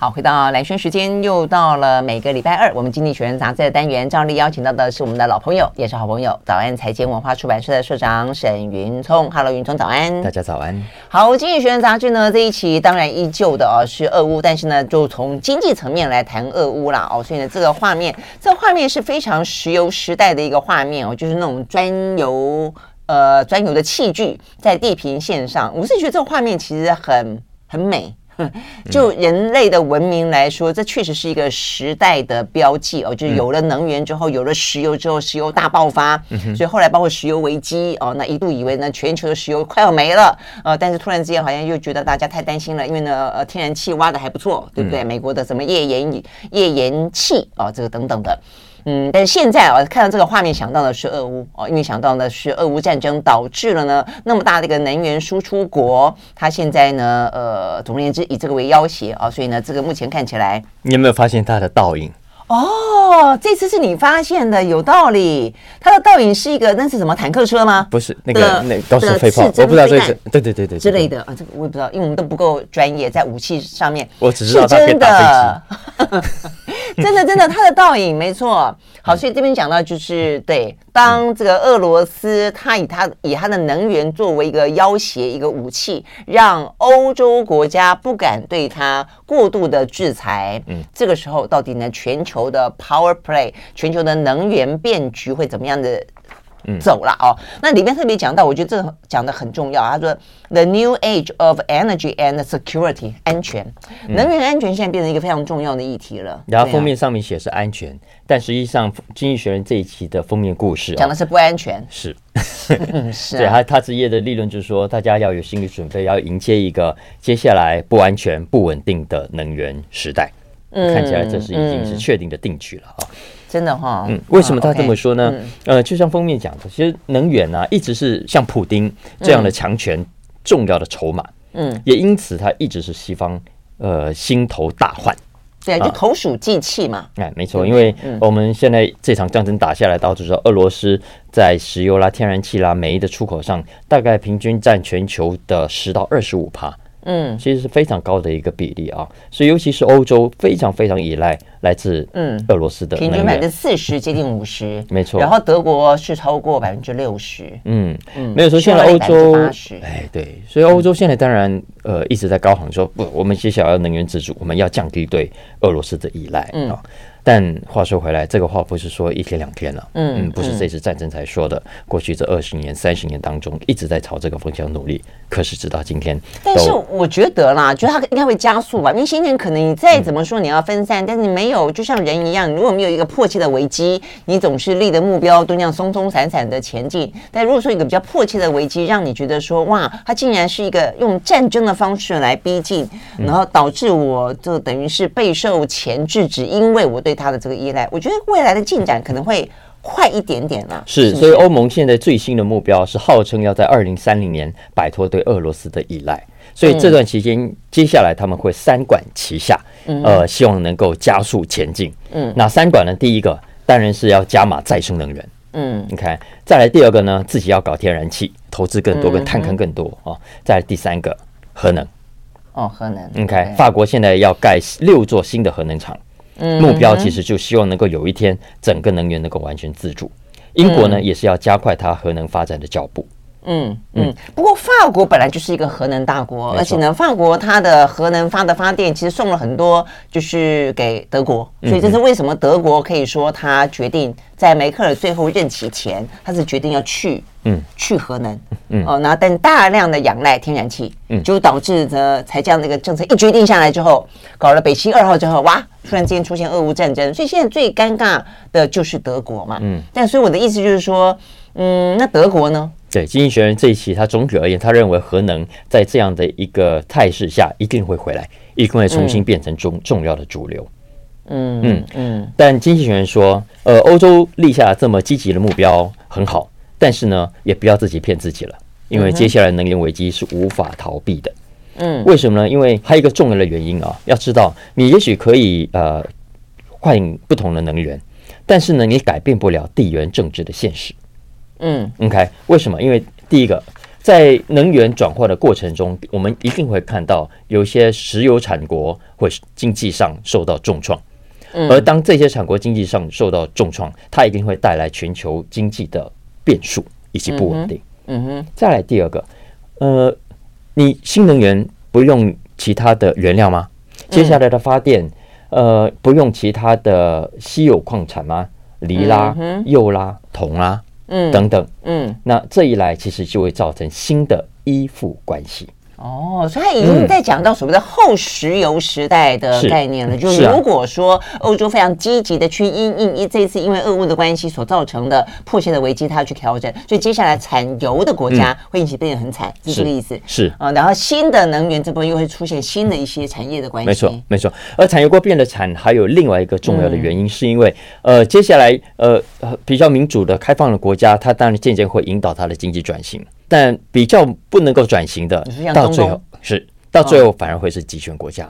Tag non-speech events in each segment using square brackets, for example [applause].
好，回到兰萱时间，又到了每个礼拜二，我们经济学人杂志的单元，照例邀请到的是我们的老朋友，也是好朋友，早安财经文化出版社的社长沈云聪。Hello，云聪，早安。大家早安。好，经济学人杂志呢这一期当然依旧的哦是俄乌，但是呢就从经济层面来谈俄乌啦哦，所以呢这个画面，这画面是非常石油时代的一个画面哦，就是那种专油呃专油的器具在地平线上，我是觉得这个画面其实很很美。[laughs] 就人类的文明来说，这确实是一个时代的标记哦。就是有了能源之后，有了石油之后，石油大爆发，所以后来包括石油危机哦，那一度以为呢全球的石油快要没了，呃，但是突然之间好像又觉得大家太担心了，因为呢呃天然气挖的还不错，对不对？美国的什么页岩页岩气哦，这个等等的。嗯，但是现在啊，看到这个画面想到的是俄乌哦，因为想到的是俄乌战争导致了呢那么大的一个能源输出国，它现在呢，呃，总而言之以这个为要挟啊，所以呢，这个目前看起来，你有没有发现它的倒影？哦，这次是你发现的，有道理。它的倒影是一个，那是什么坦克车吗？不是，那个那都是飞炮，我不知道这是对对对对之类的啊，这个我也不知道，因为我们都不够专业在武器上面。我只知道它可以打飞机。[laughs] [laughs] 真的，真的，他的倒影没错。好，所以这边讲到就是，对，当这个俄罗斯他以他以他的能源作为一个要挟一个武器，让欧洲国家不敢对他过度的制裁。嗯，这个时候到底呢，全球的 power play，全球的能源变局会怎么样的？走了哦，那里面特别讲到，我觉得这个讲的很重要。他说，The new age of energy and security，安全，能源安全现在变成一个非常重要的议题了。然后封面上面写是安全，但实际上《经济学人》这一期的封面故事讲的是不安全。是，[laughs] 是。对，他他职业的立论就是说，大家要有心理准备，要迎接一个接下来不安全、不稳定的能源时代。嗯，看起来这是已经是确定的定局了啊。真的哈，嗯，为什么他这么说呢？呃，就像封面讲的，其实能源呢、啊，一直是像普丁这样的强权重要的筹码，嗯，也因此他一直是西方呃心头大患。对，就投鼠忌器嘛。哎，没错，因为我们现在这场战争打下来，导致说俄罗斯在石油啦、天然气啦、煤的出口上，大概平均占全球的十到二十五趴。嗯，其实是非常高的一个比例啊，所以尤其是欧洲非常非常依赖来自嗯。俄罗斯的，平均百分之四十，接近五十，[laughs] 没错。然后德国是超过百分之六十，嗯。嗯，没有说现在欧洲，哎对，所以欧洲现在当然呃一直在高喊说不，我们接下来要能源自主，我们要降低对俄罗斯的依赖啊。但话说回来，这个话不是说一天两天了，嗯嗯，不是这次战争才说的。过去这二十年、三十年当中，一直在朝这个方向努力，可是直到今天。但是我觉得啦，觉得它应该会加速吧。因为先前可能你再怎么说你要分散，但是你没有，就像人一样，如果没有一个迫切的危机，你总是立的目标都那样松松散散的前进。但如果说一个比较迫切的危机，让你觉得说哇，它竟然是一个用战争的方式来逼近，然后导致我就等于是备受前置，只因为我对。它的这个依赖，我觉得未来的进展可能会快一点点了。是，所以欧盟现在最新的目标是号称要在二零三零年摆脱对俄罗斯的依赖。所以这段期间，接下来他们会三管齐下，呃，希望能够加速前进。嗯，那三管呢？第一个当然是要加码再生能源。嗯，你看，再来第二个呢，自己要搞天然气，投资更多，跟探坑更多啊。再来第三个，核能。哦，核能。你看，法国现在要盖六座新的核能厂。目标其实就希望能够有一天整个能源能够完全自主。英国呢也是要加快它核能发展的脚步。嗯嗯。不过法国本来就是一个核能大国，而且呢，法国它的核能发的发电其实送了很多，就是给德国。所以这是为什么德国可以说他决定在梅克尔最后任期前，他是决定要去。嗯，去核能，嗯哦，然后但大量的仰赖天然气，嗯，就导致呢，才这样的一个政策一决定下来之后，搞了北溪二号之后，哇，突然之间出现俄乌战争，所以现在最尴尬的就是德国嘛，嗯，但所以我的意思就是说，嗯，那德国呢？对，经济学人这一期他总体而言，他认为核能在这样的一个态势下一定会回来，一定会重新变成重重要的主流，嗯嗯嗯，但经济学人说，呃，欧洲立下这么积极的目标很好。但是呢，也不要自己骗自己了，因为接下来能源危机是无法逃避的。嗯，为什么呢？因为还有一个重要的原因啊，要知道，你也许可以呃换不同的能源，但是呢，你改变不了地缘政治的现实。嗯，OK，为什么？因为第一个，在能源转换的过程中，我们一定会看到有些石油产国会经济上受到重创。而当这些产国经济上受到重创，它一定会带来全球经济的变数以及不稳定。嗯哼。再来第二个，呃，你新能源不用其他的原料吗？接下来的发电，呃，不用其他的稀有矿产吗？锂啦、铀啦、铜啦。嗯，等等，嗯，那这一来其实就会造成新的依附关系。哦，所以他已经在讲到所谓的后石油时代的概念了。嗯、就是如果说欧洲非常积极的去因应一这一次因为俄乌的关系所造成的迫切的危机，他要去调整，所以接下来产油的国家会一起变得很惨，是这个意思。是啊、呃，然后新的能源这部分又会出现新的一些产业的关系。没错，没错。而产油国变得惨，还有另外一个重要的原因，是因为、嗯、呃，接下来呃比较民主的开放的国家，它当然渐渐会引导它的经济转型。但比较不能够转型的，到最后是到最后反而会是集权国家。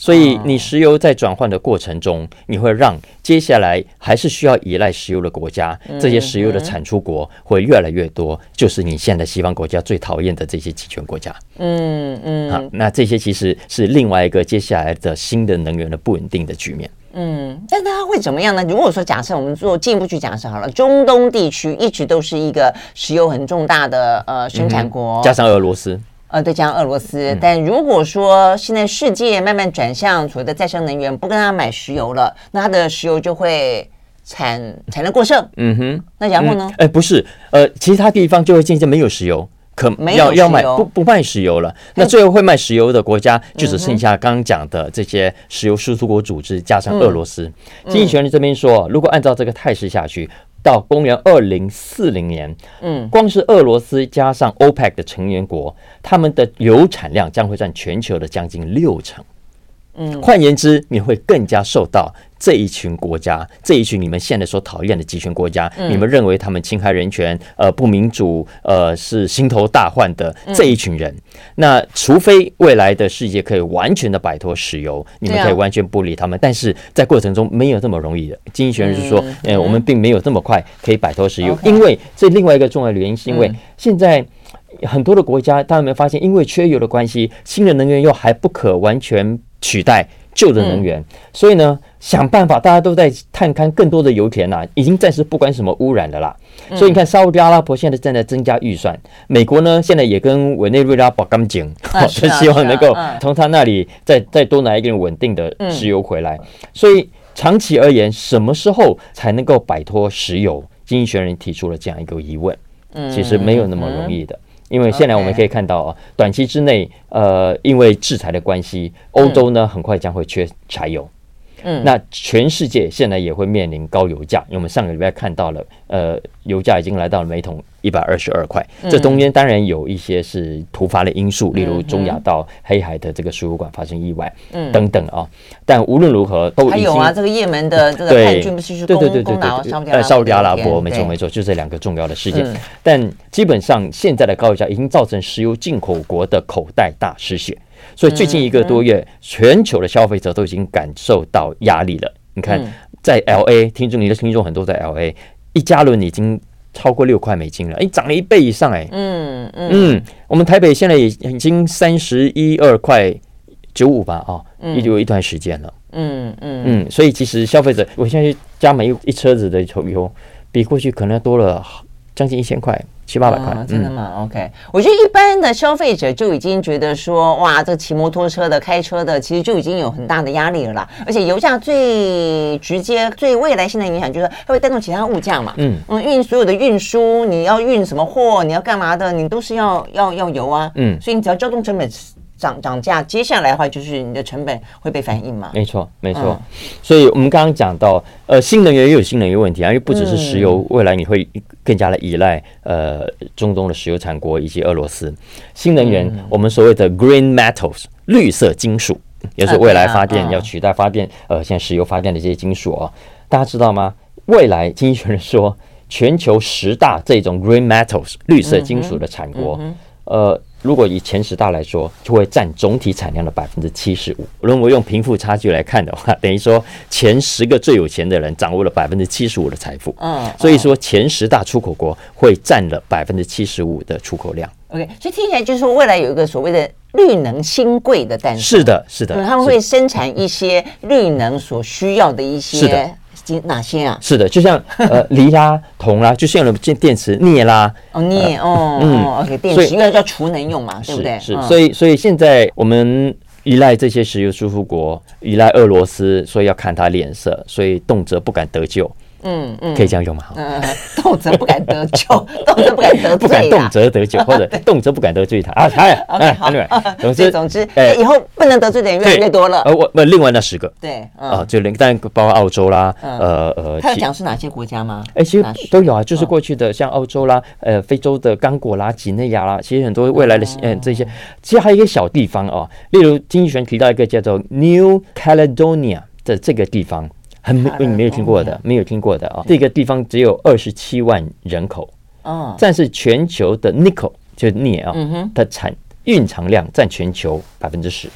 所以你石油在转换的过程中，你会让接下来还是需要依赖石油的国家，这些石油的产出国会越来越多，就是你现在西方国家最讨厌的这些集权国家。嗯嗯，好，那这些其实是另外一个接下来的新的能源的不稳定的局面。嗯，但它会怎么样呢？如果说假设我们做进一步去假设好了，中东地区一直都是一个石油很重大的呃生产国，加上俄罗斯，呃，对，加上俄罗斯。嗯、但如果说现在世界慢慢转向所谓的再生能源，不跟他买石油了，那它的石油就会产产能过剩。嗯哼，那然后呢？哎、嗯，不是，呃，其他地方就会渐渐没有石油。可要要卖不不卖石油了，那最后会卖石油的国家就只剩下刚刚讲的这些石油输出国组织加上俄罗斯。经济学人这边说，如果按照这个态势下去，到公元二零四零年，嗯，光是俄罗斯加上 OPEC 的成员国，他们的油产量将会占全球的将近六成。嗯，换言之，你会更加受到这一群国家，这一群你们现在所讨厌的集权国家，嗯、你们认为他们侵害人权、呃不民主、呃是心头大患的这一群人。嗯、那除非未来的世界可以完全的摆脱石油，你们可以完全不理他们，啊、但是在过程中没有这么容易的。经济学人是说，嗯，呃、我们并没有这么快可以摆脱石油，嗯、因为这另外一个重要的原因是因为现在很多的国家，大家有没有发现，因为缺油的关系，新的能源又还不可完全。取代旧的能源，所以呢，想办法，大家都在探勘更多的油田呐，已经暂时不管什么污染的啦。所以你看，沙乌地阿拉伯现在正在增加预算，美国呢现在也跟委内瑞拉保干净，[laughs] 就希望能够从他那里再再多拿一点稳定的石油回来。所以长期而言，什么时候才能够摆脱石油？经济学人提出了这样一个疑问，其实没有那么容易的。因为现在我们可以看到啊，短期之内，呃，因为制裁的关系，欧洲呢很快将会缺柴油。嗯，那全世界现在也会面临高油价，因为我们上个礼拜看到了，呃，油价已经来到了每桶一百二十二块。这中间当然有一些是突发的因素，例如中亚到黑海的这个输油管发生意外，嗯，等等啊。但无论如何，都还有啊，这个也门的 [laughs] 这个叛军不是去攻攻打沙乌地阿拉伯？没错没错，就这两个重要的事件。但基本上现在的高油价已经造成石油进口国的口袋大失血。所以最近一个多月，全球的消费者都已经感受到压力了。你看，在 LA，听众你的听众很多在 LA，一加仑已经超过六块美金了，哎，涨了一倍以上，哎，嗯嗯，我们台北现在已已经三十一二块九五吧，啊，也有一段时间了，嗯嗯。嗯，所以其实消费者，我现在去加满一一车子的油，比过去可能多了将近一千块。七八百块，真的吗？OK，我觉得一般的消费者就已经觉得说，哇，这骑摩托车的、开车的，其实就已经有很大的压力了啦。而且油价最直接、最未来性的影响，就是它会带动其他物价嘛。嗯嗯，运所有的运输，你要运什么货，你要干嘛的，你都是要要要油啊。嗯，所以你只要交通成本。涨涨价，接下来的话就是你的成本会被反映嘛？没错，没错。嗯、所以我们刚刚讲到，呃，新能源也有新能源问题啊，因为不只是石油，嗯、未来你会更加的依赖呃中东的石油产国以及俄罗斯。新能源，嗯、我们所谓的 green metals 绿色金属，也是未来发电要取代发电，呃，现在石油发电的这些金属哦，大家知道吗？未来经济学人说，全球十大这种 green metals 绿色金属的产国，呃。如果以前十大来说，就会占总体产量的百分之七十五。如果用贫富差距来看的话，[laughs] 等于说前十个最有钱的人掌握了百分之七十五的财富。嗯，所以说前十大出口国会占了百分之七十五的出口量。OK，所以听起来就是说，未来有一个所谓的绿能新贵的诞生。是的，是的，他们会生产一些绿能所需要的一些。哪些啊？是的，就像呃锂啦、铜啦，就像有的电电池镍啦。哦，镍哦，嗯，OK，电池因为叫储能用嘛，对不对？是，所以所以现在我们。依赖这些石油输出国，依赖俄罗斯，所以要看他脸色，所以动辄不敢得咎。嗯嗯，可以这样用吗？嗯，动辄不敢得咎，[laughs] 动辄不敢得罪，不敢动辄得咎，或者动辄不敢得罪他。啊！哎，[laughs] OK，好，[laughs] 总之总之，哎，以后不能得罪的人越来越多了。呃，我另外那十个，对，啊，就连但包括澳洲啦，呃呃，他有讲是哪些国家吗？哎，其实都有啊，就是过去的像澳洲啦，呃，非洲的刚果啦、几内亚啦，其实很多未来的嗯这些，其实还有一个小地方哦，例如经济学提到一个叫做 New Caledonia 的这个地方。很没你没有听过的，没有听过的啊！这个地方只有二十七万人口，哦，但是全球的 nickel 就是镍啊，它产蕴藏量占全球百分之十，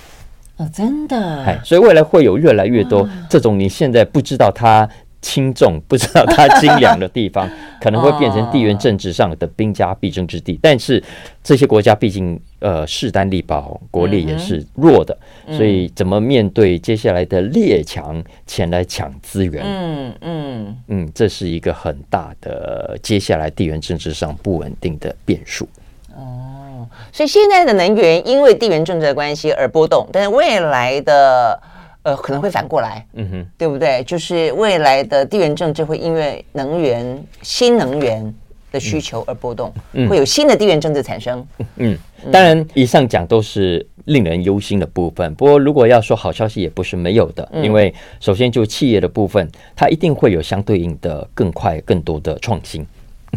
哦，真的，哎，所以未来会有越来越多这种你现在不知道它。轻重不知道它精良的地方，[laughs] 可能会变成地缘政治上的兵家必争之地。但是这些国家毕竟呃势单力薄，国力也是弱的，所以怎么面对接下来的列强前来抢资源？嗯嗯嗯，这是一个很大的接下来地缘政治上不稳定的变数。哦，所以现在的能源因为地缘政治的关系而波动，但是未来的。呃，可能会反过来，嗯哼，对不对？就是未来的地缘政治会因为能源、新能源的需求而波动，嗯、会有新的地缘政治产生。嗯，当然，以上讲都是令人忧心的部分。不过，如果要说好消息，也不是没有的。嗯、因为首先就企业的部分，它一定会有相对应的更快、更多的创新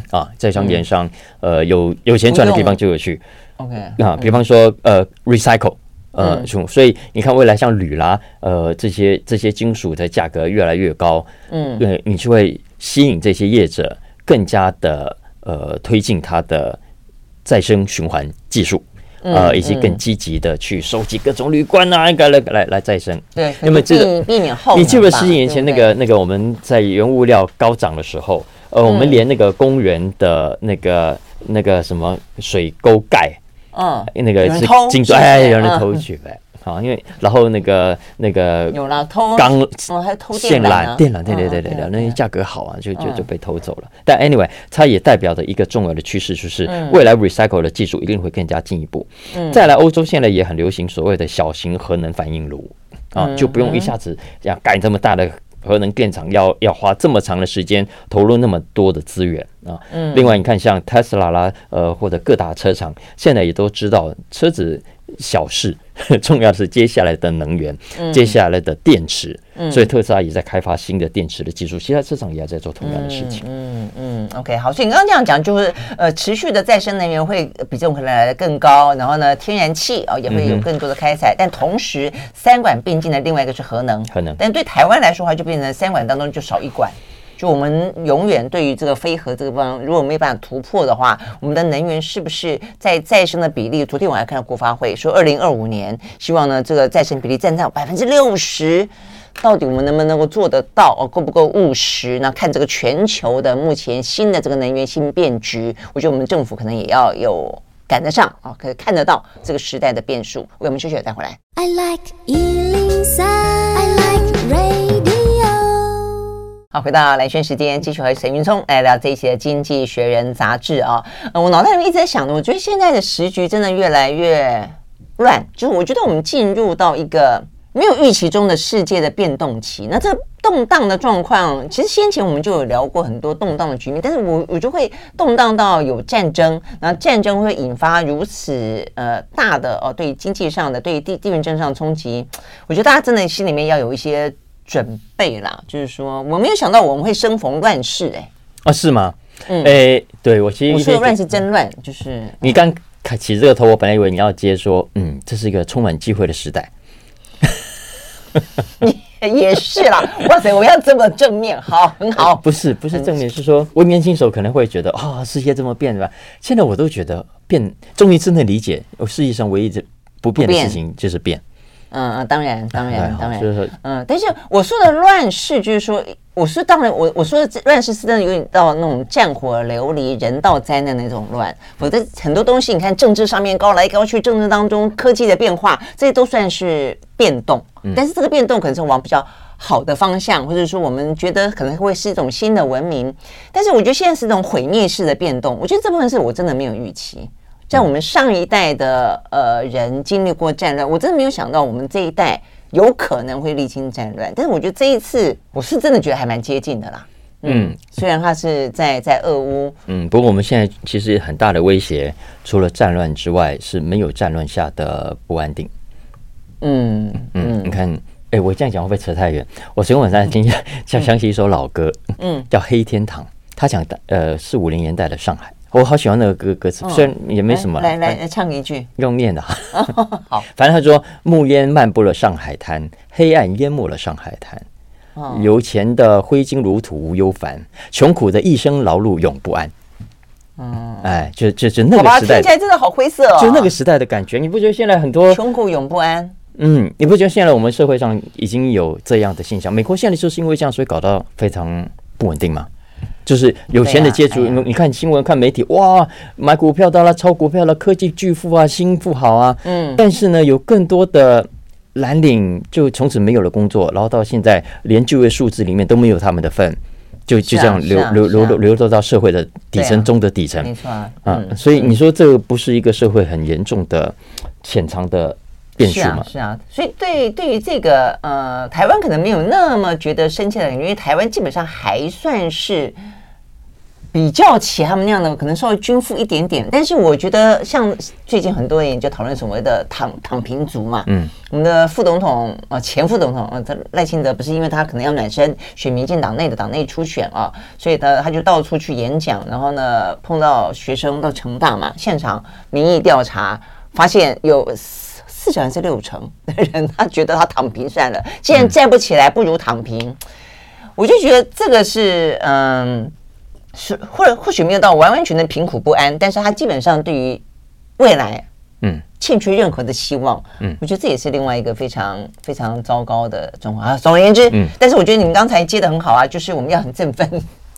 啊，在商言商，嗯、呃，有有钱赚的地方就有去。OK，啊，比方说呃，recycle。呃，所以你看，未来像铝啦，呃，这些这些金属的价格越来越高，嗯，对，你就会吸引这些业者更加的呃推进它的再生循环技术，呃，以及更积极的去收集各种铝罐啊，应该来来来再生。对，那么这个避免后，你记不记得十几年前那个那个我们在原物料高涨的时候，呃，我们连那个公园的那个那个什么水沟盖。嗯，那个是金砖，哎，有人偷去呗。好，因为然后那个那个有了偷钢，哦，还偷电缆，电缆，对对对对对，那些价格好啊，就就就被偷走了。但 anyway，它也代表着一个重要的趋势，就是未来 recycle 的技术一定会更加进一步。再来，欧洲现在也很流行所谓的小型核能反应炉啊，就不用一下子这样盖这么大的。核能电厂要要花这么长的时间，投入那么多的资源啊。嗯。另外，你看像特斯拉啦，呃，或者各大车厂，现在也都知道车子小事，[laughs] 重要的是接下来的能源，嗯、接下来的电池。嗯。所以特斯拉也在开发新的电池的技术，其他市场也在做同样的事情。嗯嗯，嗯。OK，好，所以你刚刚这样讲，就是呃，持续的再生能源会比这种可能来的更高，然后呢，天然气啊、哦、也会有更多的开采，嗯、但同时三管并进的另外一个是核能。核能。但对台湾来说的话，就变成三管当中就少一管。我们永远对于这个非核这个方，如果没办法突破的话，我们的能源是不是在再生的比例？昨天我还看到国发会说，二零二五年希望呢这个再生比例占到百分之六十，到底我们能不能够做得到？哦，够不够务实？那看这个全球的目前新的这个能源新变局，我觉得我们政府可能也要有赶得上啊，可以看得到这个时代的变数。为我们休息了，再回来。I like 好，回到兰萱时间，继续和沈云聪来聊这一期的《经济学人》杂志啊。我脑袋里面一直在想的，我觉得现在的时局真的越来越乱，就是我觉得我们进入到一个没有预期中的世界的变动期。那这动荡的状况，其实先前我们就有聊过很多动荡的局面，但是我我就会动荡到有战争，然后战争会引发如此呃大的哦，对经济上的、对地地缘政治上的冲击，我觉得大家真的心里面要有一些。准备啦，就是说，我没有想到我们会生逢乱世，哎，啊，是吗？嗯，哎，对我其实我说的乱是真乱，就是你刚起这个头，我本来以为你要接说，嗯，这是一个充满机会的时代，也 [laughs] 也是啦，哇塞，我要这么正面，好，很好，不是不是正面，是说我年轻时候可能会觉得啊，世界这么变，对吧？现在我都觉得变，终于真的理解，我世界上唯一的不变的事情就是变。嗯嗯，当然当然、哎、当然，嗯，但是我说的乱世就是说，我说当然我我说的乱世是真的有点到那种战火流离、人道灾难那种乱，否则很多东西你看政治上面高来高去，政治当中科技的变化，这些都算是变动，但是这个变动可能是往比较好的方向，或者说我们觉得可能会是一种新的文明，但是我觉得现在是这种毁灭式的变动，我觉得这部分是我真的没有预期。在我们上一代的呃人经历过战乱，我真的没有想到我们这一代有可能会历经战乱。但是我觉得这一次，我是真的觉得还蛮接近的啦。嗯，嗯虽然他是在在俄乌，嗯，不过我们现在其实很大的威胁，除了战乱之外，是没有战乱下的不安定。嗯嗯，你看，哎，我这样讲会不会扯太远？我昨天晚上听想想起一首老歌，嗯，叫《黑天堂》，他讲的呃四五零年代的上海。我好喜欢那个歌歌词，虽然也没什么。来来来，唱一句，用念的。[laughs] 好，反正他说：暮烟漫步了上海滩，黑暗淹没了上海滩。有钱的挥金如土无忧烦，穷苦的一生劳碌永不安。嗯，哎，就就就那个时代，听起来真的好灰色哦。就那个时代的感觉，你不觉得现在很多穷苦永不安？嗯，你不觉得现在我们社会上已经有这样的现象？美国现在就是因为这样，所以搞到非常不稳定吗？就是有钱的接触，你看新闻、看媒体，哇，买股票的啦，炒股票的科技巨富啊，新富豪啊，嗯，但是呢，有更多的蓝领就从此没有了工作，然后到现在连就业数字里面都没有他们的份，就就这样流流流流流到社会的底层中的底层，没错啊，所以你说这个不是一个社会很严重的潜藏的变数吗？是啊，所以对对于这个呃，台湾可能没有那么觉得深切的感觉，因为台湾基本上还算是。比较起他们那样的，可能稍微均富一点点，但是我觉得像最近很多人就讨论所谓的躺“躺躺平族”嘛，嗯，我们的副总统啊，前副总统啊，他赖清德不是因为他可能要暖身选民进党内的党内初选啊，所以他他就到处去演讲，然后呢碰到学生到成大嘛，现场民意调查发现有四四成还是六成的人，[laughs] 他觉得他躺平算了，既然站不起来，不如躺平。嗯、我就觉得这个是嗯。是，或者或许没有到完完全全的贫苦不安，但是他基本上对于未来，嗯，欠缺任何的希望，嗯，我觉得这也是另外一个非常非常糟糕的状况啊。总而言之，嗯，但是我觉得你们刚才接的很好啊，就是我们要很振奋，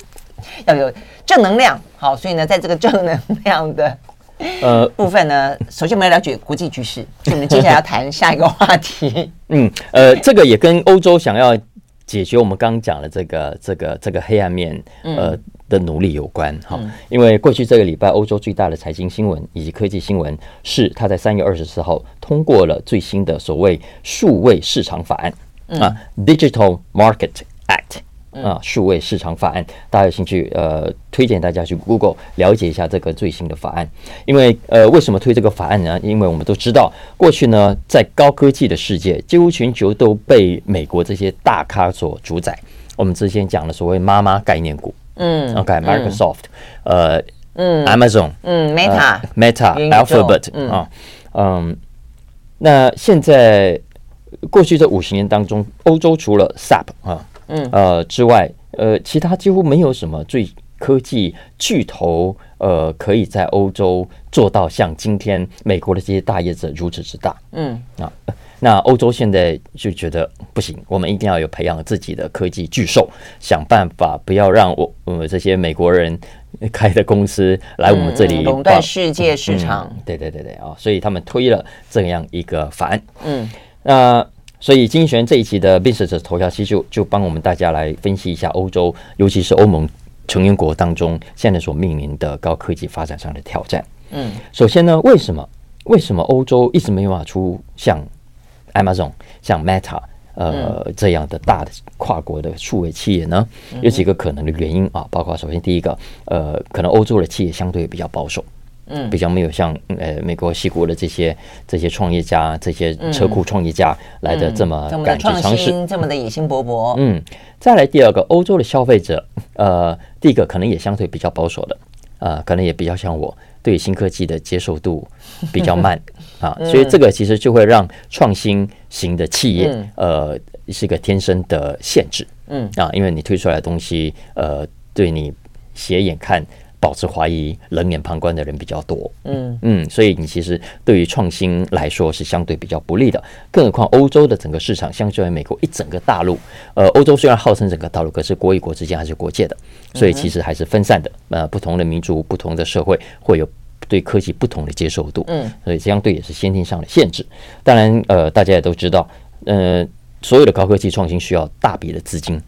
[laughs] 要有正能量。好，所以呢，在这个正能量的 [laughs] 呃部分呢，首先我们要了解国际局势，我们接下来要谈下一个话题。[laughs] 嗯，呃，这个也跟欧洲想要解决我们刚刚讲的这个这个这个黑暗面，呃。的努力有关哈，因为过去这个礼拜，欧洲最大的财经新闻以及科技新闻是，他在三月二十四号通过了最新的所谓数位市场法案啊，Digital Market Act 啊，数位市场法案，大家有兴趣呃，推荐大家去 Google 了解一下这个最新的法案。因为呃，为什么推这个法案呢？因为我们都知道，过去呢，在高科技的世界，几乎全球都被美国这些大咖所主宰。我们之前讲的所谓妈妈概念股。嗯，OK，Microsoft，呃，嗯，Amazon，嗯，Meta，Meta，Alphabet，啊，嗯，那现在过去这五十年当中，欧洲除了 SAP 啊，嗯，呃之外，呃，其他几乎没有什么最科技巨头，呃，可以在欧洲做到像今天美国的这些大业者如此之大，嗯，啊。那欧洲现在就觉得不行，我们一定要有培养自己的科技巨兽，想办法不要让我我们这些美国人开的公司来我们这里垄断世界市场。嗯，对对对对啊，所以他们推了这样一个法案。嗯，那所以经济学人这一期的 Business 头条其实就就帮我们大家来分析一下欧洲，尤其是欧盟成员国当中现在所面临的高科技发展上的挑战。嗯，首先呢，为什么为什么欧洲一直没有办法出像 Amazon 像 Meta 呃、嗯、这样的大的跨国的数位企业呢，有几个可能的原因啊，包括首先第一个，呃，可能欧洲的企业相对比较保守，嗯，比较没有像呃美国西国的这些这些创业家、这些车库创业家来的这么敢去尝试，这么的野心勃勃。嗯，再来第二个，欧洲的消费者，呃，第一个可能也相对比较保守的，呃，可能也比较像我。对新科技的接受度 [laughs] 比较慢啊，所以这个其实就会让创新型的企业呃是一个天生的限制，嗯。啊，因为你推出来的东西呃对你斜眼看保持怀疑、冷眼旁观的人比较多。嗯嗯，所以你其实对于创新来说是相对比较不利的。更何况欧洲的整个市场相较于美国一整个大陆，呃，欧洲虽然号称整个大陆，可是国与国之间还是国界的，所以其实还是分散的。呃，不同的民族、不同的社会会有对科技不同的接受度。嗯，所以相对也是先天上的限制。当然，呃，大家也都知道，呃，所有的高科技创新需要大笔的资金。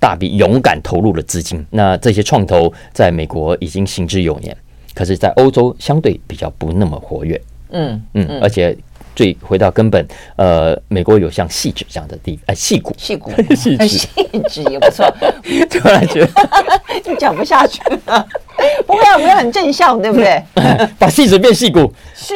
大笔勇敢投入了资金，那这些创投在美国已经行之有年，可是，在欧洲相对比较不那么活跃。嗯嗯，而且最回到根本，呃，美国有像矽谷这样的地，哎，矽谷，矽谷，[laughs] 矽谷也不错。[laughs] 突然觉得就 [laughs] 讲不下去了，不会啊，我们很正向，对不对？把矽谷变细骨是。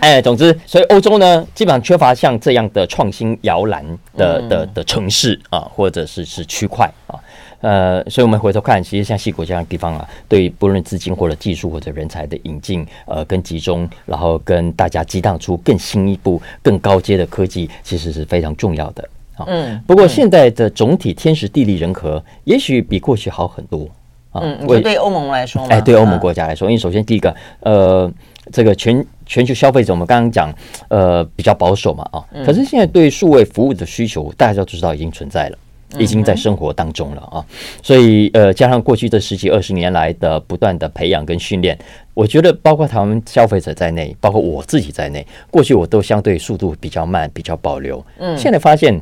哎，总之，所以欧洲呢，基本上缺乏像这样的创新摇篮的的的城市啊，或者是是区块啊，呃，所以我们回头看，其实像西国这样的地方啊，对于不论资金或者技术或者人才的引进，呃，跟集中，然后跟大家激荡出更新一步、更高阶的科技，其实是非常重要的啊。嗯，不过现在的总体天时地利人和，也许比过去好很多啊。嗯，对欧盟来说，哎，对欧盟国家来说，因为首先第一个，呃。这个全全球消费者，我们刚刚讲，呃，比较保守嘛，啊，可是现在对数位服务的需求，大家都知道已经存在了，已经在生活当中了啊。所以，呃，加上过去这十几二十年来的不断的培养跟训练，我觉得包括台湾消费者在内，包括我自己在内，过去我都相对速度比较慢，比较保留。嗯，现在发现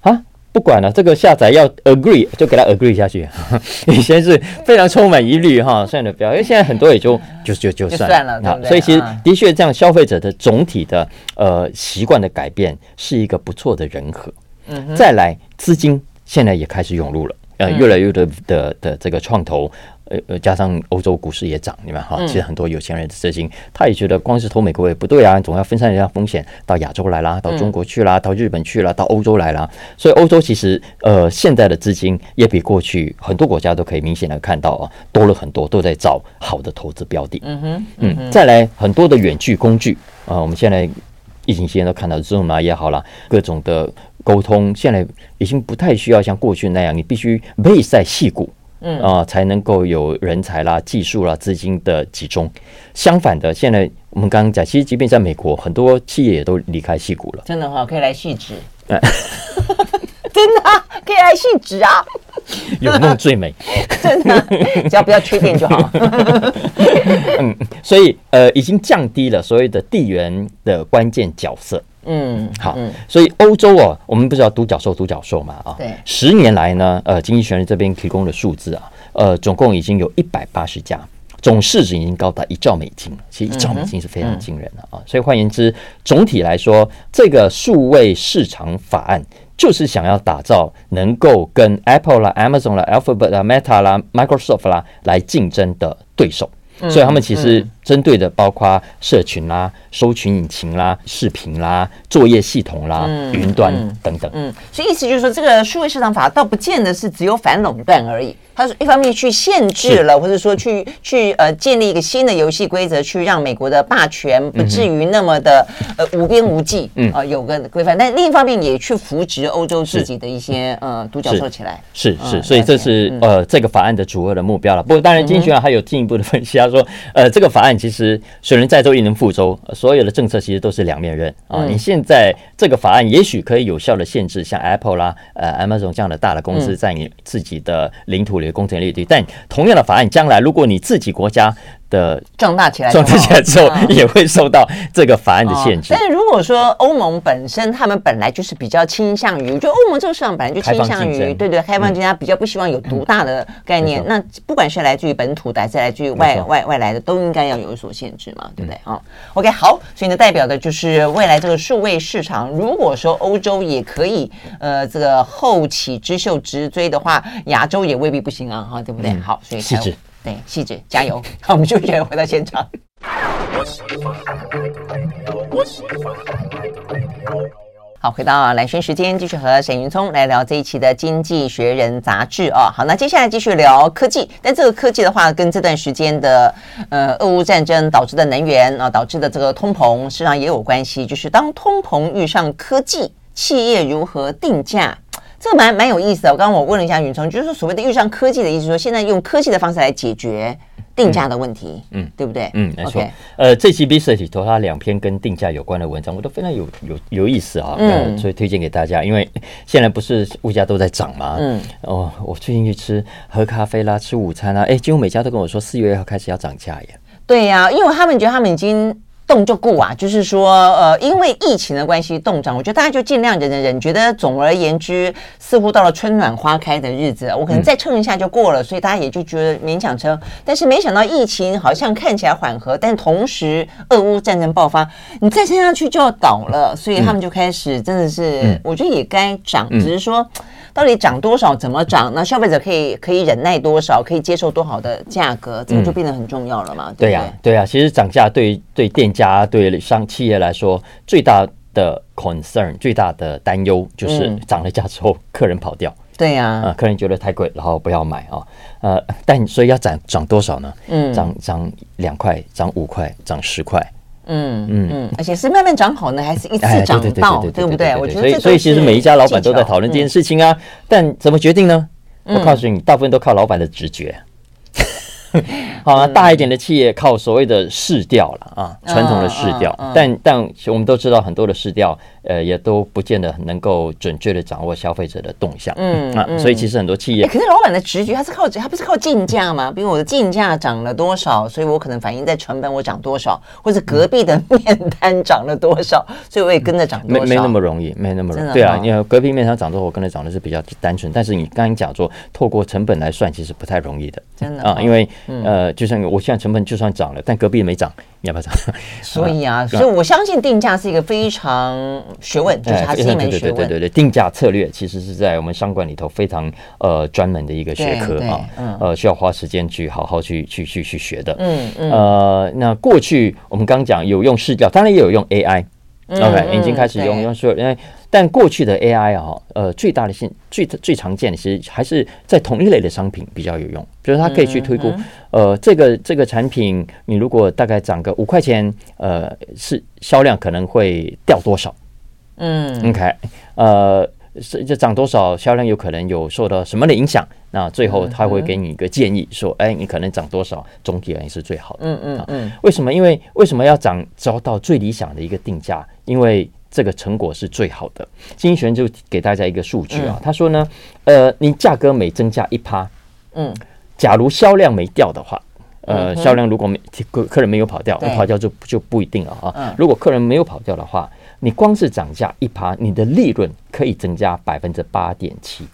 啊。不管了，这个下载要 agree 就给他 agree 下去。[laughs] 以前是非常充满疑虑哈，算了不要，因为现在很多也就就就就算了。好，所以其实的确这样，消费者的总体的呃习惯的改变是一个不错的人和。嗯，再来资金现在也开始涌入了，呃，越来越多的的的这个创投。呃呃，加上欧洲股市也涨，你们哈，其实很多有钱人的资金，他也觉得光是投美国也不对啊，总要分散一下风险，到亚洲来啦，到中国去啦，到日本去啦，到欧洲来啦。所以欧洲其实呃，现在的资金也比过去很多国家都可以明显的看到啊，多了很多，都在找好的投资标的。嗯哼，嗯，再来很多的远距工具啊，我们现在疫情期间都看到 Zoom 啊也好啦，各种的沟通，现在已经不太需要像过去那样，你必须 base 在矽谷。嗯啊，才能够有人才啦、技术啦、资金的集中。相反的，现在我们刚刚讲，其实即便在美国，很多企业也都离开矽谷了。真的哈、哦，可以来矽谷。[laughs] 真的、啊、可以来矽谷啊！[laughs] 有梦最美，[laughs] 真的，只要不要缺电就好。嗯，所以呃，已经降低了所谓的地缘的关键角色。嗯，好，所以欧洲哦，我们不知道独角兽独角兽嘛啊？对，十年来呢，呃，经济学人这边提供的数字啊，呃，总共已经有一百八十家，总市值已经高达一兆美金，其实一兆美金是非常惊人的啊。所以换言之，总体来说，这个数位市场法案就是想要打造能够跟 Apple 啦、Amazon 啦、Alphabet 啦、Meta 啦、Microsoft 啦来竞争的对手。所以他们其实针对的包括社群啦、搜寻引擎啦、视频啦、作业系统啦、云端等等。嗯，所以意思就是说，这个数位市场法倒不见得是只有反垄断而已。它是一方面去限制了，或者说去去呃建立一个新的游戏规则，去让美国的霸权不至于那么的呃无边无际。嗯，啊有个规范。但另一方面也去扶植欧洲自己的一些呃独角兽起来。是是，所以这是呃这个法案的主要的目标了。不过当然，经济学人还有进一步的分析，他说呃这个法案其实水能载舟亦能覆舟，所有的政策其实都是两面刃啊。你现在这个法案也许可以有效的限制像 Apple 啦、呃 Amazon 这样的大的公司在你自己的领土里的。工程绿地，但同样的法案，将来如果你自己国家的壮大起来，壮大起来之后，也会受到这个法案的限制。但是如果说欧盟本身，他们本来就是比较倾向于，就欧盟这个市场本来就倾向于，对对，开放竞争，比较不希望有独大的概念。那不管是来自于本土的，还是来自于外外外来的，都应该要有所限制嘛，对不对？啊，OK，好，所以呢，代表的就是未来这个数位市场，如果说欧洲也可以，呃，这个后起之秀直追的话，亚洲也未必不行啊，哈，对不对？好，所以细致。对，细致加油！[laughs] 好，我们就继续回到现场。好，回到蓝轩时间，继续和沈云聪来聊这一期的《经济学人》杂志哦。好，那接下来继续聊科技，但这个科技的话，跟这段时间的呃俄乌战争导致的能源啊，导致的这个通膨，实际上也有关系。就是当通膨遇上科技，企业如何定价？这个蛮蛮有意思的。我刚刚我问了一下云聪，就是说所谓的遇上科技的意思，说现在用科技的方式来解决定价的问题，嗯，对不对？嗯，没错。呃，这期 Business 里头，它两篇跟定价有关的文章，我都非常有有有意思啊，嗯，所以推荐给大家。因为现在不是物价都在涨吗？嗯，哦，我最近去吃喝咖啡啦，吃午餐啦，哎，几乎每家都跟我说四月要开始要涨价耶。对呀、啊，因为他们觉得他们已经。冻就顾啊，就是说，呃，因为疫情的关系动涨，我觉得大家就尽量忍忍忍。觉得总而言之，似乎到了春暖花开的日子，我可能再撑一下就过了，嗯、所以大家也就觉得勉强撑。但是没想到疫情好像看起来缓和，但同时俄乌战争爆发，你再撑下去就要倒了，所以他们就开始真的是，嗯、我觉得也该涨，嗯、只是说。到底涨多少？怎么涨？那消费者可以可以忍耐多少？可以接受多好的价格？这个就变得很重要了嘛？嗯、对呀，对呀。其实涨价对对店家、对商企业来说，最大的 concern、最大的担忧就是涨了价之后，客人跑掉。对呀，啊，客人觉得太贵，然后不要买啊。呃，但所以要涨涨多少呢？嗯，涨涨两块，涨五块，涨十块。嗯嗯嗯，而且是慢慢涨好呢，还是一次涨到，对不对？我觉得所以所以其实每一家老板都在讨论这件事情啊，但怎么决定呢？我告诉你，大部分都靠老板的直觉。[laughs] 好啊，大一点的企业靠所谓的市调了啊，传统的市调，但但我们都知道很多的市调。呃，也都不见得能够准确的掌握消费者的动向，嗯啊，所以其实很多企业，可是老板的直觉，他是靠，他不是靠进价吗？比如我的进价涨了多少，所以我可能反映在成本我涨多少，或者隔壁的面摊涨了多少，所以我也跟着涨多少。没没那么容易，没那么容易。对啊，因为隔壁面摊涨多少，我跟着涨的是比较单纯。但是你刚刚讲说，透过成本来算，其实不太容易的。真的啊，因为呃，就算我现在成本就算涨了，但隔壁没涨。你要不要涨？[laughs] 所以啊，所以我相信定价是一个非常学问，就是它是一门学问。对对对对对，定价策略其实是在我们商管里头非常呃专门的一个学科啊，呃，需要花时间去好好去去去去学的。嗯嗯。呃，那过去我们刚讲有用市调，当然也有用 AI。OK，已经开始用用说，因为但过去的 AI 啊，呃，最大的性最最常见的其实还是在同一类的商品比较有用，就是它可以去推估，呃，这个这个产品你如果大概涨个五块钱，呃，是销量可能会掉多少？嗯，OK，呃，是这涨多少，销量有可能有受到什么的影响？那最后他会给你一个建议，说，哎，你可能涨多少，总体而言是最好的。嗯嗯嗯。为什么？因为为什么要涨，找到最理想的一个定价？因为这个成果是最好的。经济学人就给大家一个数据啊，他说呢，呃，你价格每增加一趴，嗯，假如销量没掉的话，呃，销量如果没客客人没有跑掉，跑掉就就不一定了啊。如果客人没有跑掉的话，你光是涨价一趴，你的利润可以增加百分之八点七。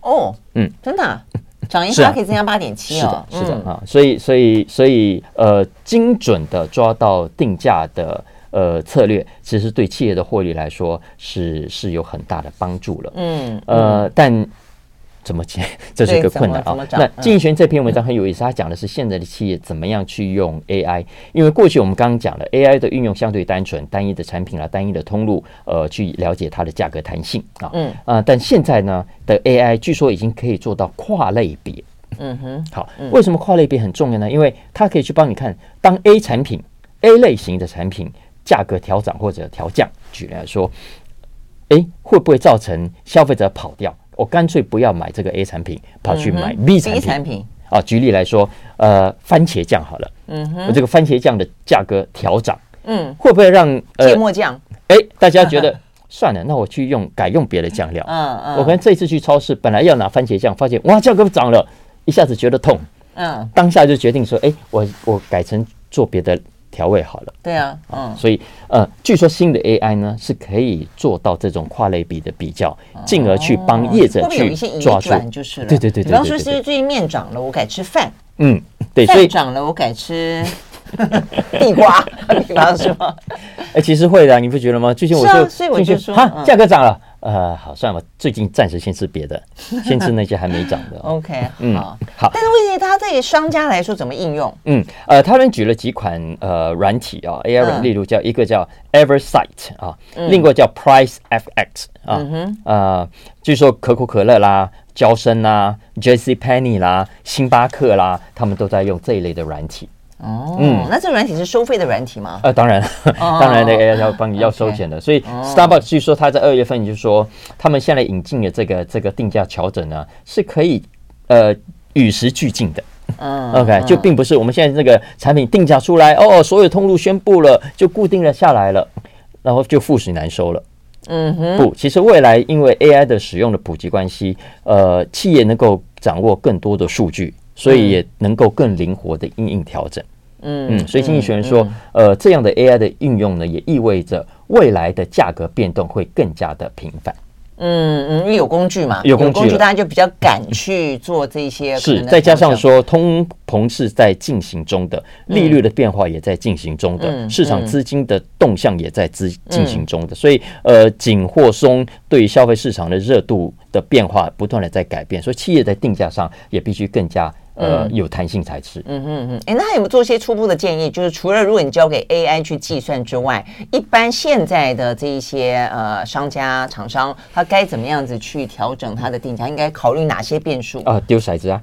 哦，嗯，真的，[laughs] 涨一趴可以增加八点七哦，是的啊，所以所以所以呃，精准的抓到定价的。呃，策略其实对企业的获利来说是是有很大的帮助了。嗯，呃，但怎么解？[laughs] 这是一个困难啊。那经济学人这篇文章很有意思，他讲的是现在的企业怎么样去用 AI。因为过去我们刚刚讲了 AI 的运用相对单纯，单一的产品啊，单一的通路，呃，去了解它的价格弹性啊。嗯啊，但现在呢的 AI 据说已经可以做到跨类别。嗯哼，好，为什么跨类别很重要呢？因为它可以去帮你看，当 A 产品 A 类型的产品。价格调涨或者调降，举例来说，诶，会不会造成消费者跑掉？我干脆不要买这个 A 产品，跑去买 B 产品。嗯、产品啊，举例来说，呃，番茄酱好了，嗯哼，这个番茄酱的价格调涨，嗯，会不会让芥末酱？诶，大家觉得 [laughs] 算了，那我去用改用别的酱料。嗯嗯，我可能这次去超市，本来要拿番茄酱，发现哇，价格涨了，一下子觉得痛，嗯，当下就决定说，哎，我我改成做别的。调味好了，对啊，嗯，所以呃，据说新的 AI 呢是可以做到这种跨类比的比较，进而去帮业者去抓住，就是了。对对对，比方说，其实最近面涨了，我改吃饭。嗯，对，所以涨了，我改吃 [laughs] 地瓜。[laughs] 地瓜是吗，哎，其实会的，你不觉得吗？最近我就，所以我就说，哈，价格涨了。呃，好，算了，最近暂时先吃别的，[laughs] 先吃那些还没涨的。OK，嗯，好。好，但是问题，它对商家来说怎么应用？嗯，呃，他们举了几款呃软体啊，AI 软，例如叫一个叫 Eversight 啊，另一个叫 PriceFX 啊，嗯、呃，据说可口可乐啦、娇生啦、JCPenney 啦、星巴克啦，他们都在用这一类的软体。哦，嗯，那这个软体是收费的软体吗？呃，当然，[laughs] 当然那个要帮你要收钱的。所以 Starbucks 据说他在二月份就说，他们现在引进的这个这个定价调整呢，是可以呃与时俱进的。嗯，OK，就并不是我们现在这个产品定价出来，哦，所有通路宣布了，就固定了下来了，然后就覆水难收了。嗯哼，不，其实未来因为 AI 的使用的普及关系，呃，企业能够掌握更多的数据，所以也能够更灵活的应应调整。嗯嗯，所以经济学人说，呃，这样的 AI 的应用呢，也意味着未来的价格变动会更加的频繁。嗯嗯，因为有工具嘛，有工具，大家就比较敢去做这些。是，再加上说，通膨是在进行中的，利率的变化也在进行中的，市场资金的动向也在资进行中的，所以呃，紧或松对于消费市场的热度的变化不断的在改变，所以企业在定价上也必须更加。呃，有弹性才是。嗯嗯嗯。哎，那他有没有做一些初步的建议？就是除了如果你交给 AI 去计算之外，一般现在的这一些呃商家厂商，他该怎么样子去调整它的定价？应该考虑哪些变数？啊，丢骰子啊？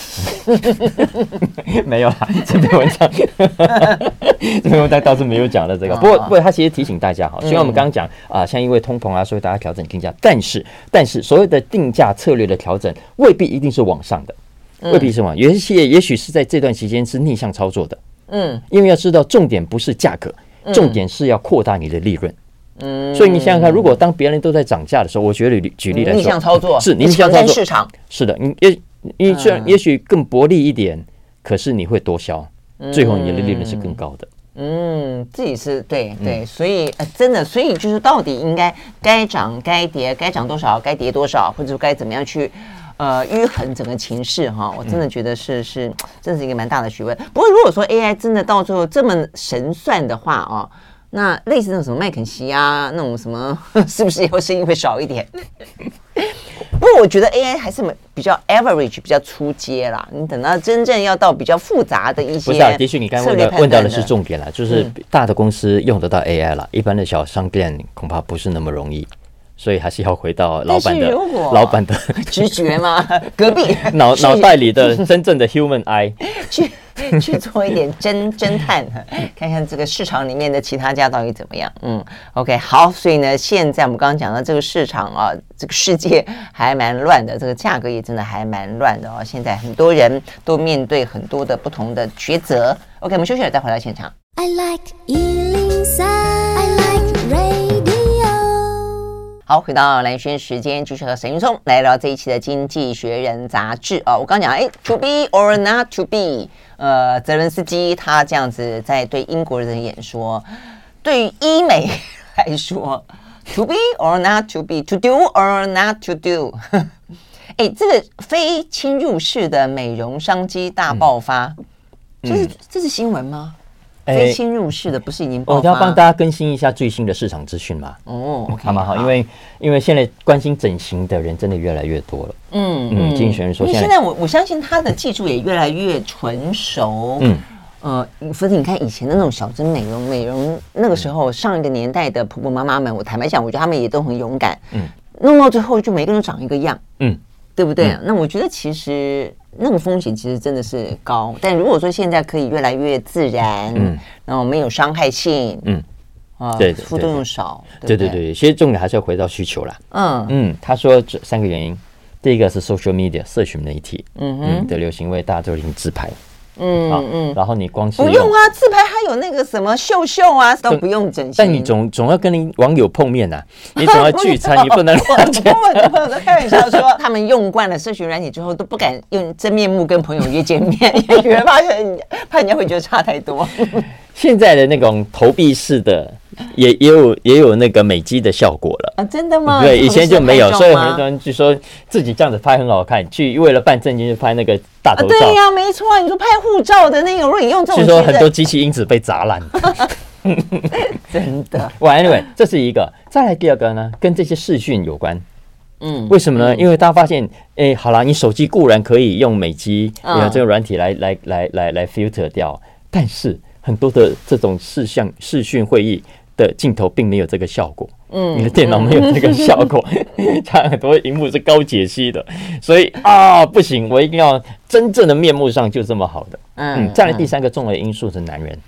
[laughs] 没有啦，[laughs] 这篇文章，[laughs] 这篇文章倒是没有讲到这个。不过，不过他其实提醒大家哈，虽然我们刚刚讲啊，像因为通膨啊，所以大家调整定价，但是但是所有的定价策略的调整，未必一定是往上的。未必什么？有些企业也许是在这段期间是逆向操作的，嗯，因为要知道重点不是价格，重点是要扩大你的利润，嗯，所以你想想看，如果当别人都在涨价的时候，我觉得举例来说，逆向操作是逆向操作。市场，是的，你也你虽然也许更薄利一点，可是你会多销，最后你的利润是更高的，嗯，自己是对对，所以呃，真的，所以就是到底应该该涨该跌，该涨多少该跌多少，或者该怎么样去。呃，迂衡整个情势哈，我真的觉得是是，这是一个蛮大的学问。不过如果说 AI 真的到最后这么神算的话哦，那类似那种什么麦肯锡啊，那种什么，[laughs] 是不是以后生意会少一点？不过我觉得 AI 还是比较 average，比较初阶啦。你等到真正要到比较复杂的一些，不是啊，的确你刚刚问的问到的是重点了，就是大的公司用得到 AI 了，一般的小商店恐怕不是那么容易。所以还是要回到老板的老板的 [laughs] 直觉吗？[laughs] 隔壁脑 [laughs] 脑袋里的真正的 human eye 去去做一点侦侦探，看看这个市场里面的其他家到底怎么样。嗯，OK，好。所以呢，现在我们刚刚讲到这个市场啊，这个世界还蛮乱的，这个价格也真的还蛮乱的哦。现在很多人都面对很多的不同的抉择。OK，我们休息了再回到现场。I like 好，回到蓝轩时间，继续和沈云聪来聊这一期的《经济学人》杂志啊。我刚讲，哎，to be or not to be，呃，泽伦斯基他这样子在对英国人演说，对于医美来说，to be or not to be，to do or not to do，[laughs] 哎，这个非侵入式的美容商机大爆发，这是这是新闻吗？非侵入式的不是已经？我要帮大家更新一下最新的市场资讯嘛。哦，好吗？好，因为因为现在关心整形的人真的越来越多了。嗯嗯，经济学人说，现在我我相信他的技术也越来越纯熟。嗯呃，否则你看以前的那种小针美容，美容那个时候上一个年代的婆婆妈妈们，我坦白讲，我觉得他们也都很勇敢。嗯，弄到最后就每个人都长一个样。嗯，对不对？那我觉得其实。那个风险其实真的是高，但如果说现在可以越来越自然，嗯，然后没有伤害性，嗯，啊，对，副作用少，对对对，其实重点还是要回到需求啦，嗯。嗯，他说这三个原因，第一个是 social media 社群媒体，嗯嗯的流行，因为大家都已经自拍。嗯嗯，然后你光是不用啊，自拍还有那个什么秀秀啊，[laughs] 都不用整形。但你总总要跟你网友碰面呐，[laughs] 你总要聚餐，你不能。我跟我的朋友都开玩笑说，他们用惯了社群软体之后，都不敢用真面目跟朋友约见面，[laughs] 因为怕人怕人家会觉得差太多。现在的那种投币式的。也也有也有那个美肌的效果了啊！真的吗？对，以前就没有，所以很多人就说自己这样子拍很好看，去为了办证件就拍那个大头照。对呀，没错，你说拍护照的那个，如果你用这种，据说很多机器因此被砸烂。[laughs] 真的。[laughs] Anyway，这是一个。再来第二个呢，跟这些视讯有关。嗯，为什么呢？因为大家发现，哎，好了，你手机固然可以用美肌，用这个软体来来来来来 filter 掉，但是很多的这种视像视讯会议。的镜头并没有这个效果，嗯，你的电脑没有这个效果，[laughs] 它、嗯、很多荧幕是高解析的，所以啊，不行，我一定要真正的面目上就这么好的。嗯，嗯，再来第三个重要的因素是男人。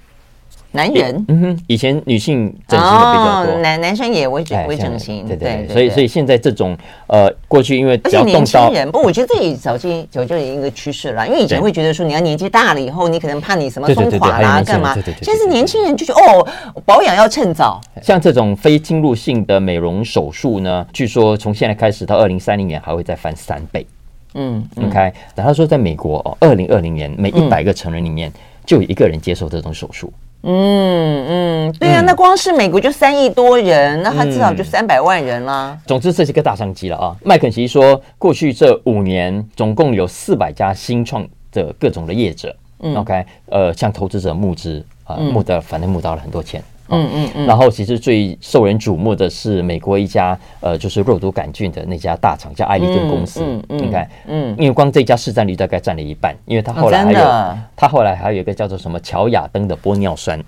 男人，嗯哼，以前女性整形的比较多，男男生也微整微整形，对对，所以所以现在这种呃，过去因为而且年轻人，不，我觉得这也早期早就有一个趋势了，因为以前会觉得说你要年纪大了以后，你可能怕你什么松垮啦，干嘛？现在是年轻人就觉得哦，保养要趁早。像这种非侵入性的美容手术呢，据说从现在开始到二零三零年还会再翻三倍。嗯，OK，然后说在美国哦，二零二零年每一百个成人里面就有一个人接受这种手术。嗯嗯嗯，对啊，那光是美国就三亿多人，嗯、那他至少就三百万人啦。总之，这是个大商机了啊！麦肯锡说，过去这五年总共有四百家新创的各种的业者，嗯，OK，呃，向投资者募资啊、呃，募得反正募到了很多钱。嗯嗯嗯，然后其实最受人瞩目的是美国一家呃，就是肉毒杆菌的那家大厂叫艾利顿公司，你看，嗯，因为光这家市占率大概占了一半，因为它后来还有它后来还有一个叫做什么乔雅登的玻尿酸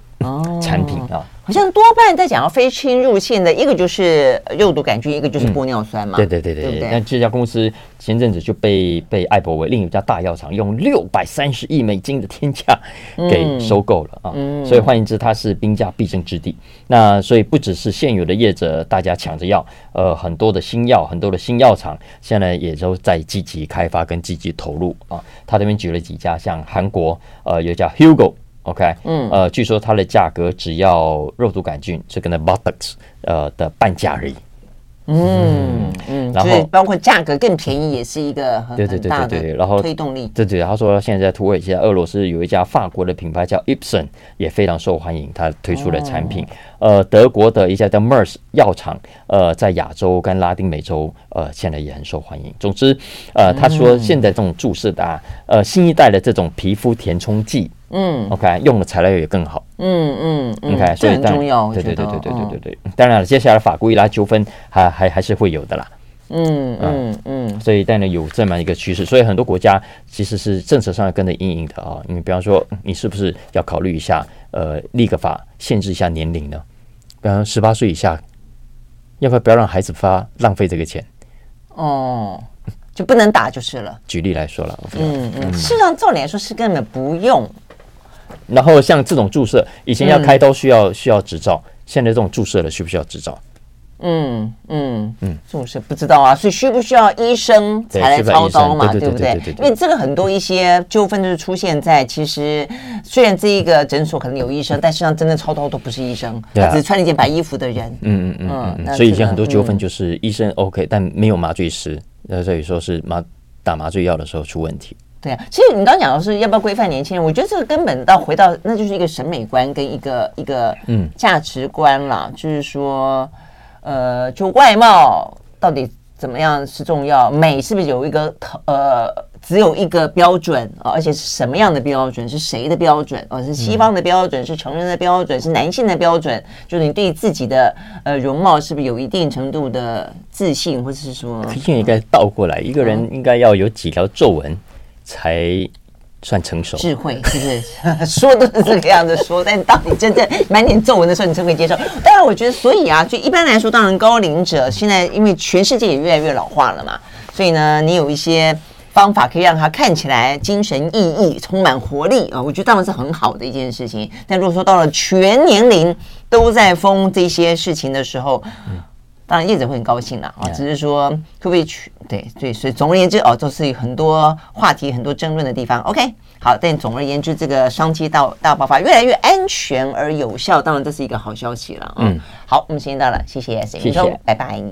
产品啊。好像多半在讲到非侵入性的一个就是肉毒杆菌，一个就是玻尿酸嘛。对对对对对。那这家公司前阵子就被被艾伯维另一家大药厂用六百三十亿美金的天价给收购了啊。所以换言之，它是兵家必争之地。那所以不只是现有的业者大家抢着要，呃，很多的新药，很多的新药厂现在也都在积极开发跟积极投入啊。他这边举了几家，像韩国呃有叫 Hugo。OK，嗯，呃，据说它的价格只要肉毒杆菌这个呢 Botox 呃的半价而已。嗯嗯，然后包括价格更便宜也是一个很对对对对对，然后推动力。对对，他说现在在土耳其、俄罗斯有一家法国的品牌叫 Ipsen 也非常受欢迎，他推出的产品。呃，德国的一家叫 Merck 药厂，呃，在亚洲跟拉丁美洲，呃，现在也很受欢迎。总之，呃，他说现在这种注射的啊，呃，新一代的这种皮肤填充剂。嗯，OK，用的材料也更好。嗯嗯，OK，所以很重要。对对对对对对对对。当然了，接下来法国伊拉纠纷还还还是会有的啦。嗯嗯嗯，所以当然有这么一个趋势，所以很多国家其实是政策上跟着阴影的啊。你比方说，你是不是要考虑一下，呃，立个法限制一下年龄呢？比方说十八岁以下，要不要不要让孩子发浪费这个钱？哦，就不能打就是了。举例来说了，嗯嗯，事实上照理来说是根本不用。然后像这种注射，以前要开刀需要需要执照，现在这种注射的需不需要执照？嗯嗯嗯，注射不知道啊，所以需不需要医生才来操刀嘛？对不对？因为这个很多一些纠纷就是出现在，其实虽然这一个诊所可能有医生，但实际上真正操刀都不是医生，他只是穿了一件白衣服的人。嗯嗯嗯嗯，所以以前很多纠纷就是医生 OK，但没有麻醉师，那所以说是麻打麻醉药的时候出问题。对啊，其实你刚刚讲的是要不要规范年轻人，我觉得这个根本到回到那就是一个审美观跟一个一个嗯价值观啦，嗯、就是说呃，就外貌到底怎么样是重要，美是不是有一个呃只有一个标准啊？而且是什么样的标准？是谁的标准？哦，是西方的标准？是成人的标准？是男性的标准？就是你对自己的呃容貌是不是有一定程度的自信，或者是说，毕竟应该倒过来，一个人应该要有几条皱纹。才算成熟，智慧是不是？[laughs] 说都是这个样子说，但当你真正满脸皱纹的时候，你才会接受。当然，我觉得，所以啊，就一般来说，当然高龄者现在因为全世界也越来越老化了嘛，所以呢，你有一些方法可以让他看起来精神奕奕、充满活力啊，我觉得当然是很好的一件事情。但如果说到了全年龄都在疯这些事情的时候，当然，业者会很高兴了啊，只是说会不会去对对，所以总而言之哦，都是有很多话题、很多争论的地方。OK，好，但总而言之，这个商机到大爆发，越来越安全而有效，当然这是一个好消息了啊。嗯，好，我们时间到了，谢谢沈云聪，拜拜。